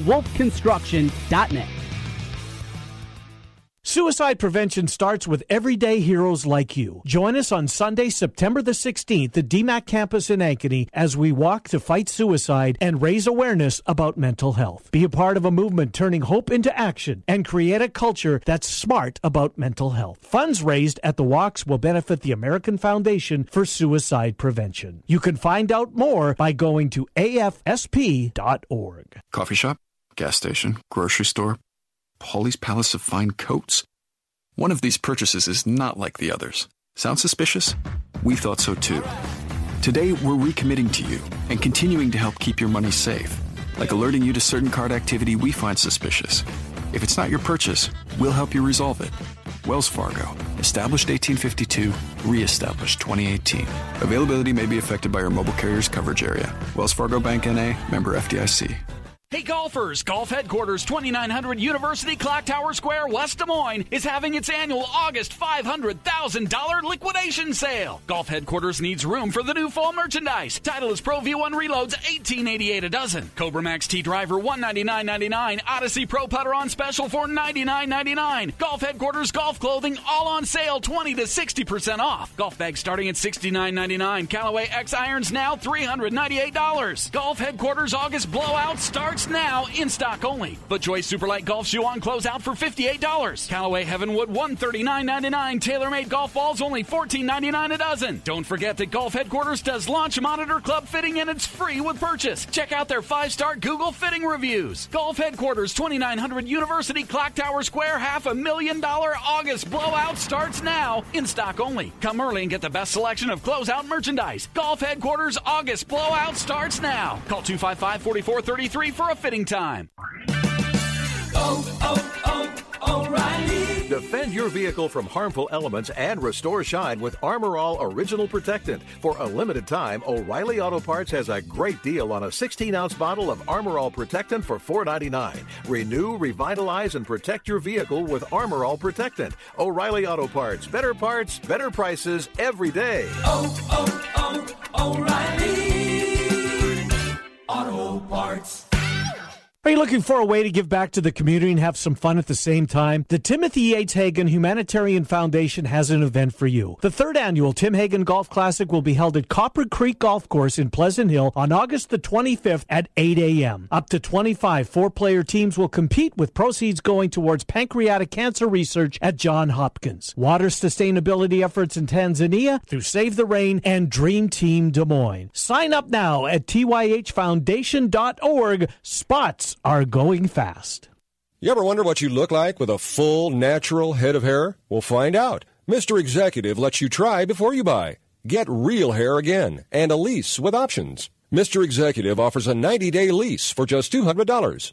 wolfconstruction.net. Suicide prevention starts with everyday heroes like you. Join us on Sunday, September the 16th at DMACC campus in Ankeny as we walk to fight suicide and raise awareness about mental health. Be a part of a movement turning hope into action and create a culture that's smart about mental health. Funds raised at the walks will benefit the American Foundation for Suicide Prevention. You can find out more by going to afsp.org. Coffee shop, gas station, grocery store. Polly's Palace of Fine Coats. One of these purchases is not like the others. Sound suspicious? We thought so too. Today, we're recommitting to you and continuing to help keep your money safe, like alerting you to certain card activity we find suspicious. If it's not your purchase, we'll help you resolve it. Wells Fargo, established 1852, re-established 2018. Availability may be affected by your mobile carrier's coverage area. Wells Fargo Bank NA, member FDIC. Hey golfers, Golf Headquarters 2900 University Clock Tower Square, West Des Moines is having its annual August $500,000 liquidation sale. Golf Headquarters needs room for the new fall merchandise. Titleist Pro V1 reloads 1888 a dozen. Cobra Max T Driver 199.99. Odyssey Pro Putter on special for 99.99. Golf Headquarters golf clothing all on sale 20 to 60% off. Golf bags starting at 69.99. Callaway X irons now $398. Golf Headquarters August blowout starts now in stock only. FootJoy Superlight Golf Shoe on closeout for $58. Callaway Heavenwood $139.99. TaylorMade golf balls only $14.99 a dozen. Don't forget that Golf Headquarters does launch monitor club fitting and it's free with purchase. Check out their five-star Google fitting reviews. Golf Headquarters 2900 University Clock Tower Square half a million dollar August blowout starts now in stock only. Come early and get the best selection of closeout merchandise. Golf Headquarters August blowout starts now. Call 255 4433 for a fitting time. Oh, oh, oh, O'Reilly. Defend your vehicle from harmful elements and restore shine with Armor All Original Protectant. For a limited time, O'Reilly Auto Parts has a great deal on a 16 ounce bottle of Armor All Protectant for $4.99. Renew, revitalize, and protect your vehicle with Armor All Protectant. O'Reilly Auto Parts. Better parts, better prices every day. Oh, oh, oh, O'Reilly. Auto Parts. Are you looking for a way to give back to the community and have some fun at the same time? The Timothy Yates Hagen Humanitarian Foundation has an event for you. The third annual Tim Hagen Golf Classic will be held at Copper Creek Golf Course in Pleasant Hill on August the 25th at 8 a.m. Up to 25 four player teams will compete with proceeds going towards pancreatic cancer research at John Hopkins. Water sustainability efforts in Tanzania through Save the Rain and Dream Team Des Moines. Sign up now at tyhfoundation.org. Spots are going fast. You ever wonder what you look like with a full, natural head of hair? We'll find out. Mr. Executive lets you try before you buy. Get real hair again and a lease with options. Mr. Executive offers a 90 day lease for just $200.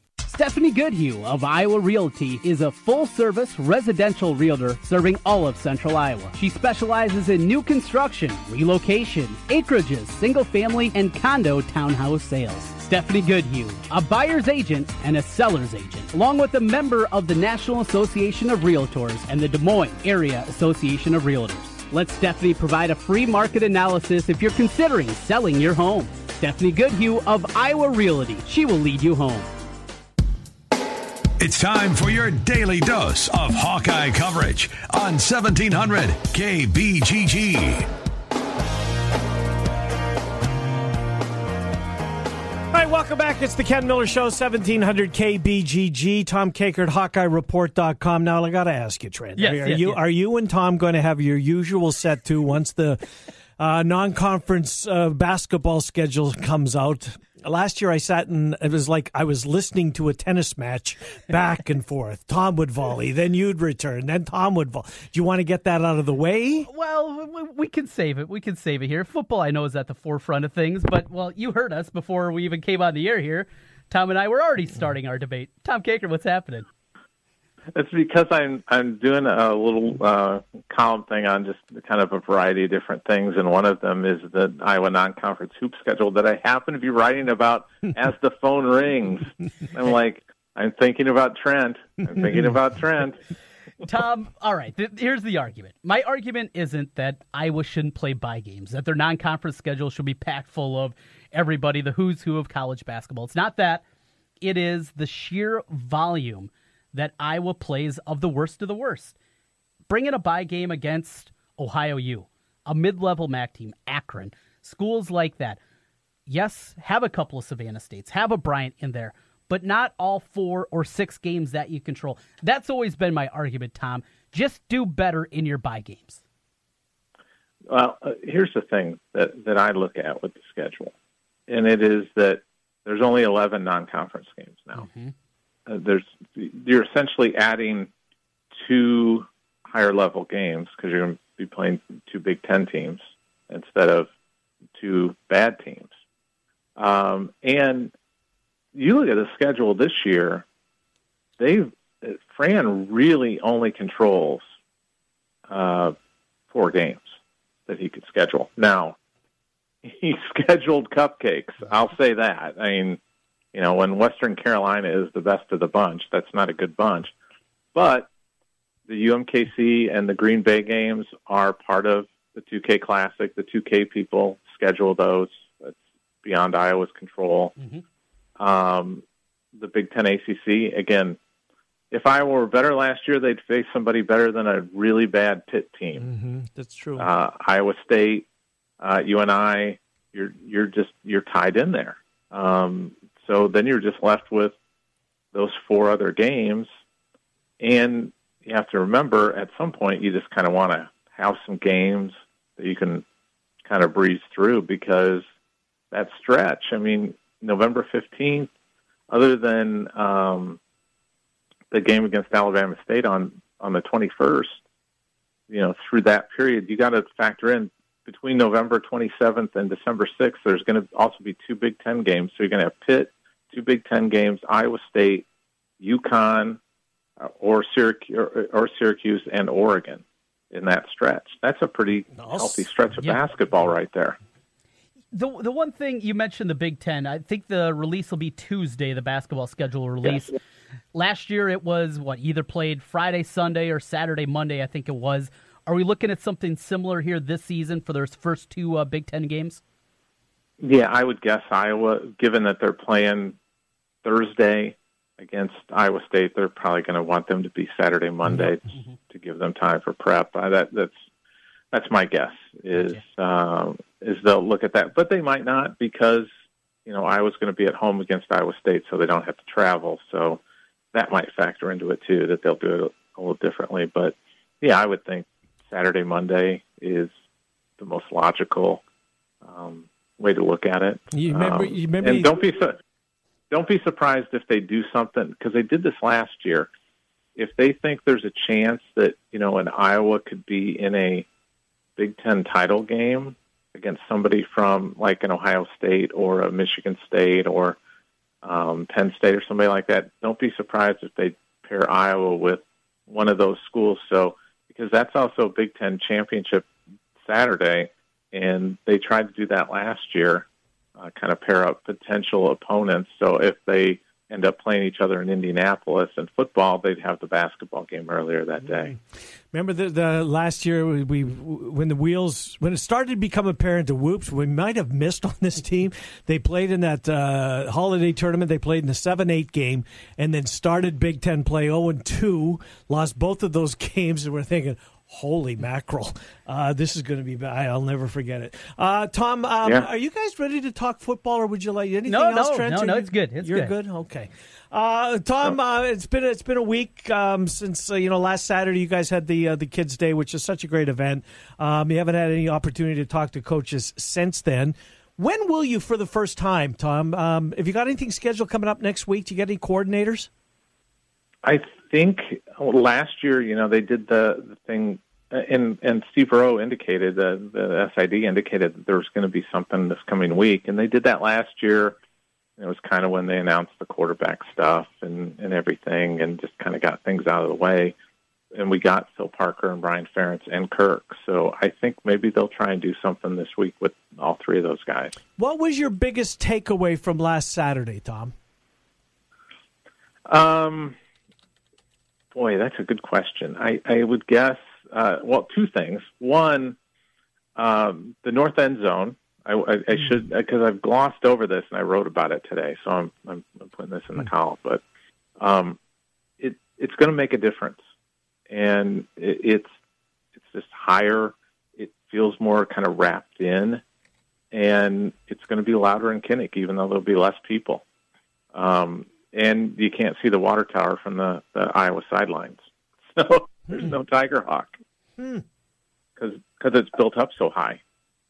Stephanie Goodhue of Iowa Realty is a full service residential realtor serving all of central Iowa. She specializes in new construction, relocation, acreages, single family, and condo townhouse sales. Stephanie Goodhue, a buyer's agent and a seller's agent, along with a member of the National Association of Realtors and the Des Moines Area Association of Realtors. Let Stephanie provide a free market analysis if you're considering selling your home. Stephanie Goodhue of Iowa Realty. She will lead you home. It's time for your daily dose of Hawkeye coverage on 1700 KBGG. All right, welcome back. It's the Ken Miller Show, 1700 KBGG. Tom Kakert, HawkeyeReport.com. Now, I got to ask you, Trent. Yes, are, yes, you, yes. are you and Tom going to have your usual set to once the uh, non conference uh, basketball schedule comes out? Last year, I sat and it was like I was listening to a tennis match back and forth. Tom would volley, then you'd return, then Tom would volley. Do you want to get that out of the way? Well, we, can save it. We can save it here. Football, I know, is at the forefront of things, but, well, you heard us before we even came on the air here. Tom and I were already starting our debate. Tom Kakert, what's happening? It's because I'm I'm doing a little uh, column thing on just kind of a variety of different things, and one of them is the Iowa non-conference hoop schedule that I happen to be writing about [LAUGHS] as the phone rings. I'm like, I'm thinking about Trent. I'm thinking [LAUGHS] about Trent. Tom, all right. Th- here's the argument. My argument isn't that Iowa shouldn't play by games, that their non conference schedule should be packed full of everybody, the who's who of college basketball. It's not that. It is the sheer volume that Iowa plays of the worst of the worst. Bring in a bye game against Ohio U, a mid level MAC team, Akron, schools like that. Yes, have a couple of Savannah States, have a Bryant in there, but not all four or six games that you control. That's always been my argument, Tom. Just do better in your bye games. Well, uh, here's the thing that, that I look at with the schedule, and it is that there's only 11 non-conference games now. Uh, there's you're essentially adding two higher level games because you're going to be playing two Big Ten teams instead of two bad teams. Um, and you look at the schedule this year; they Fran really only controls uh, four games that he could schedule. Now, [LAUGHS] he scheduled cupcakes. I'll say that. I mean, you know, when Western Carolina is the best of the bunch, that's not a good bunch. But the UMKC and the Green Bay games are part of the 2K Classic. The 2K people schedule those. That's beyond Iowa's control. Um, the Big Ten ACC, again, if Iowa were better last year, they'd face somebody better than a really bad Pitt team. Mm-hmm. That's true. Uh, Iowa State, uh, UNI, you're you're just you're tied in there. Um, so then you're just left with those four other games, and you have to remember at some point you just kind of want to have some games that you can kind of breeze through because that stretch. I mean, November fifteenth, other than um, the game against Alabama State on on the twenty first, you know, through that period, you got to factor in between November 27th and December 6th, there's going to also be two Big Ten games. So you're going to have Pitt, two Big Ten games, Iowa State, UConn, uh, or, Syracuse, or, or Syracuse, and Oregon in that stretch. That's a pretty healthy stretch of basketball right there. The the one thing you mentioned the Big Ten, I think the release will be Tuesday, the basketball schedule release. Last year it was what either played Friday, Sunday, or Saturday, Monday. I think it was. Are we looking at something similar here this season for those first two uh, Big Ten games? Yeah, I would guess Iowa, given that they're playing Thursday against Iowa State, they're probably going to want them to be Saturday, Monday to give them time for prep. Uh, that, that's that's my guess. Is um, is they'll look at that, but they might not because you know Iowa's going to be at home against Iowa State, so they don't have to travel. So that might factor into it too. That they'll do it a little differently. But yeah, I would think Saturday, Monday is the most logical um, way to look at it. You remember? Um, you remember? and don't be su- don't be surprised if they do something because they did this last year. If they think there's a chance that you know an Iowa could be in a Big Ten title game against somebody from like an Ohio State or a Michigan State or um, Penn State or somebody like that, don't be surprised if they pair Iowa with one of those schools. So because that's also a Big Ten championship Saturday, and they tried to do that last year, uh, kind of pair up potential opponents. So if they end up playing each other in Indianapolis in football, they'd have the basketball game earlier that day. Remember the, the last year we, when the wheels when it started to become apparent to whoops we might have missed on this team. They played in that uh, holiday tournament. They played in the seven eight game and then started Big Ten play zero and two. Lost both of those [LAUGHS] games and we're thinking. Holy mackerel! Uh, this is going to be bad. I'll never forget it. Uh, Tom, um, Yeah. are you guys ready to talk football, or would you like anything No, else? no, Trent? no, no, you- it's good. It's you're good. good. Okay. Uh, Tom, uh, it's been it's been a week um, since uh, you know last Saturday you guys had the uh, the Kids Day, which is such a great event. Um, you haven't had any opportunity to talk to coaches since then. When will you, for the first time, Tom? Um, have you got anything scheduled coming up next week? Do you get any coordinators? I think last year, you know, they did the, the thing, and and Steve Roe indicated the the SID indicated that there was going to be something this coming week, and they did that last year. It was kind of when they announced the quarterback stuff and and everything, and just kind of got things out of the way. And we got Phil Parker and Brian Ferentz and Kirk. So I think maybe they'll try and do something this week with all three of those guys. What was your biggest takeaway from last Saturday, Tom? Um, boy, that's a good question. I, I would guess, uh, well, two things. One, um, the north end zone. I, I, I should because I've glossed over this and I wrote about it today, so I'm I'm, I'm putting this in the column. But um, it it's going to make a difference, and it, it's it's just higher. It feels more kind of wrapped in, and it's going to be louder in Kinnick, even though there'll be less people. Um, and you can't see the water tower from the, the Iowa sidelines, [LAUGHS] so there's no Tiger Hawk Hmm. because because it's built up so high.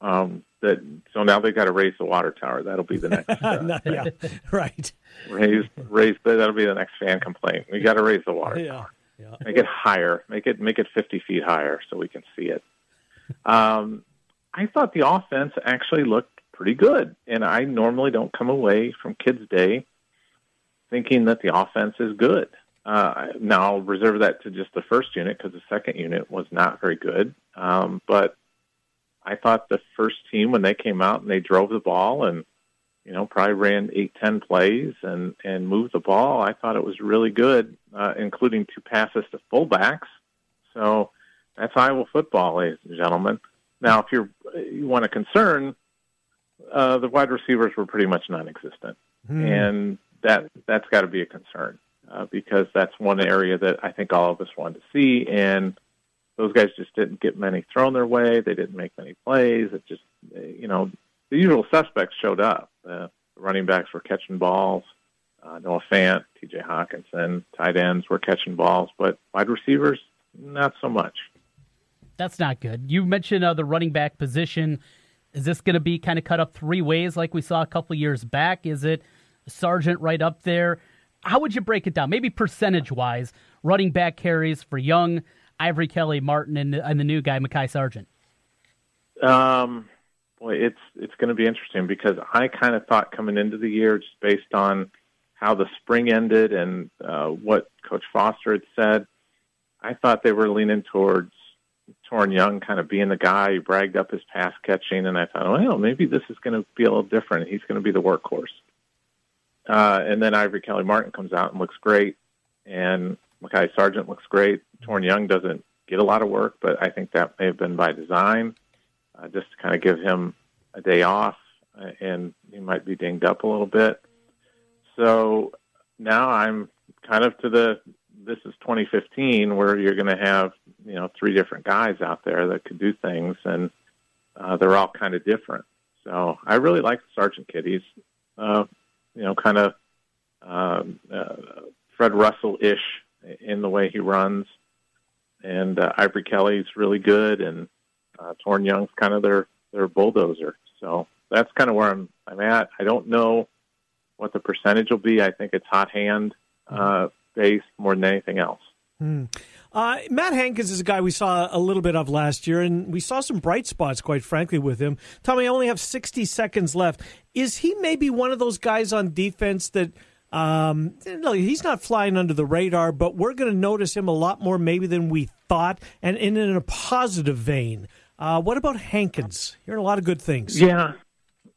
Um, that so now they've got to raise the water tower. That'll be the next [LAUGHS] uh, yeah, [LAUGHS] right. raise raise. That'll be the next fan complaint. We got to raise the water. Yeah. Yeah. Make it higher. Make it make it fifty feet higher so we can see it. Um, I thought the offense actually looked pretty good, and I normally don't come away from Kids Day thinking that the offense is good. Uh, now I'll reserve that to just the first unit because the second unit was not very good. Um, but I thought the first team when they came out and they drove the ball and you know probably ran eight ten plays and and moved the ball. I thought it was really good, uh, including two passes to fullbacks. So that's Iowa football, ladies and gentlemen. Now, if you're you want to concern, uh, the wide receivers were pretty much non-existent, Hmm. and that that's got to be a concern uh, because that's one area that I think all of us wanted to see, and those guys just didn't get many thrown their way. They didn't make many plays. It just, you know, the usual suspects showed up. Uh, the running backs were catching balls. Uh, Noah Fant, T.J. Hockenson, tight ends were catching balls, but wide receivers, not so much. That's not good. You mentioned uh, the running back position. Is this going to be kind of cut up three ways like we saw a couple years back? Is it Sargent right up there? How would you break it down? Maybe percentage wise, running back carries for Young, Ivory Kelly, Martin, and, and the new guy, Mekhi Sargent. Um, boy, it's it's going to be interesting because I kind of thought coming into the year, just based on how the spring ended and uh, what Coach Foster had said, I thought they were leaning towards Toren Young kind of being the guy who bragged up his pass catching, and I thought, well, maybe this is going to be a little different. He's going to be the workhorse. Uh, and then Ivory Kelly Martin comes out and looks great, and Mekhi Sargent looks great. Toren Young doesn't get a lot of work, but I think that may have been by design, uh, just to kind of give him a day off, uh, and he might be dinged up a little bit. So now I'm kind of to the this is 2015 where you're going to have you know three different guys out there that could do things, and uh, they're all kind of different. So I really like Sargent Kid. He's uh, you know kind of um, uh, Fred Russell ish in the way he runs, and uh, Ivory Kelly's really good, and uh, Toren Young's kind of their their bulldozer. So that's kind of where I'm I'm at. I don't know what the percentage will be. I think it's hot hand uh, based more than anything else. Hmm. Uh, Matt Hankins is a guy we saw a little bit of last year, and we saw some bright spots, quite frankly, with him. Tommy, I only have 60 seconds left. Is he maybe one of those guys on defense that, um, no, he's not flying under the radar, but we're going to notice him a lot more maybe than we thought, and in, in a positive vein? Uh, what about Hankins? You're hearing a lot of good things. Yeah,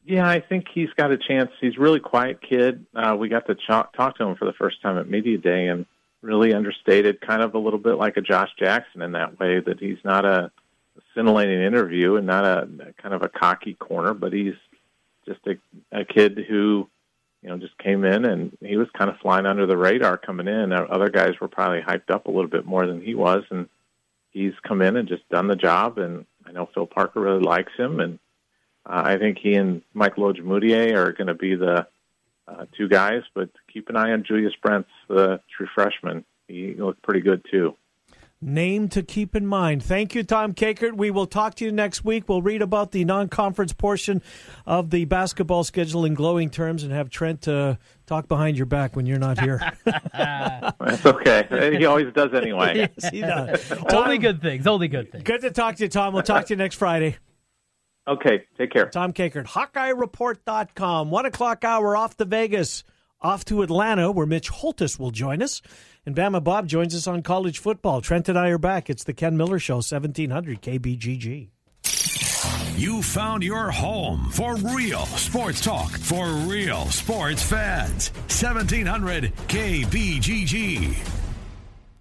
yeah, I think he's got a chance. He's a really quiet kid. Uh, we got to ch- talk to him for the first time at media day, and really understated, kind of a little bit like a Josh Jackson in that way that he's not a scintillating interview and not a kind of a cocky corner, but he's just a, a kid who, you know, just came in and he was kind of flying under the radar coming in. Other guys were probably hyped up a little bit more than he was, and he's come in and just done the job. And I know Phil Parker really likes him, and uh, I think he and Mike Ojemudia are going to be the uh, two guys, but keep an eye on Julius Brents, the true freshman. He looked pretty good too. Name to keep in mind. Thank you, Tom Kakert. We will talk to you next week. We'll read about the non conference portion of the basketball schedule in glowing terms and have Trent uh, talk behind your back when you're not here. [LAUGHS] That's okay. He always does anyway. [LAUGHS] yes, he does. only good things. Only good things. Good to talk to you, Tom. We'll talk to you next Friday. Okay, take care. Tom Kakert, HawkeyeReport.com. One o'clock hour off to Vegas, off to Atlanta, where Mitch Holtis will join us. And Bama Bob joins us on college football. Trent and I are back. It's the Ken Miller Show, 1700 KBGG. You found your home for real sports talk for real sports fans. 1700 KBGG.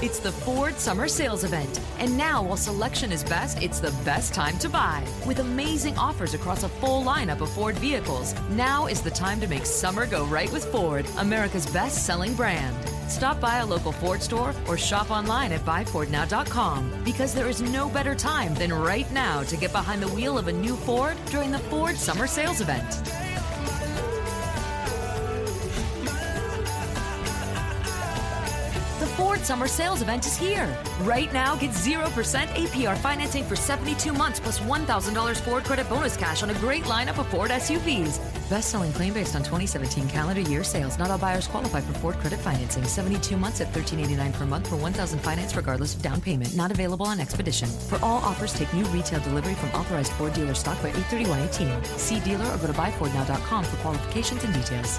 It's the Ford Summer Sales Event. And now, while selection is best, it's the best time to buy. With amazing offers across a full lineup of Ford vehicles, now is the time to make summer go right with Ford, America's best selling brand. Stop by a local Ford store or shop online at buyfordnow.com because there is no better time than right now to get behind the wheel of a new Ford during the Ford Summer Sales Event. Summer Sales Event is here. Right now, get 0% APR financing for 72 months plus $1,000 Ford credit bonus cash on a great lineup of Ford SUVs. Best selling claim based on 2017 calendar year sales. Not all buyers qualify for Ford credit financing. 72 months at 1389 per month for 1000 finance regardless of down payment. Not available on Expedition. For all offers, take new retail delivery from authorized Ford dealer stock by 83118. See dealer or go to buyfordnow.com for qualifications and details.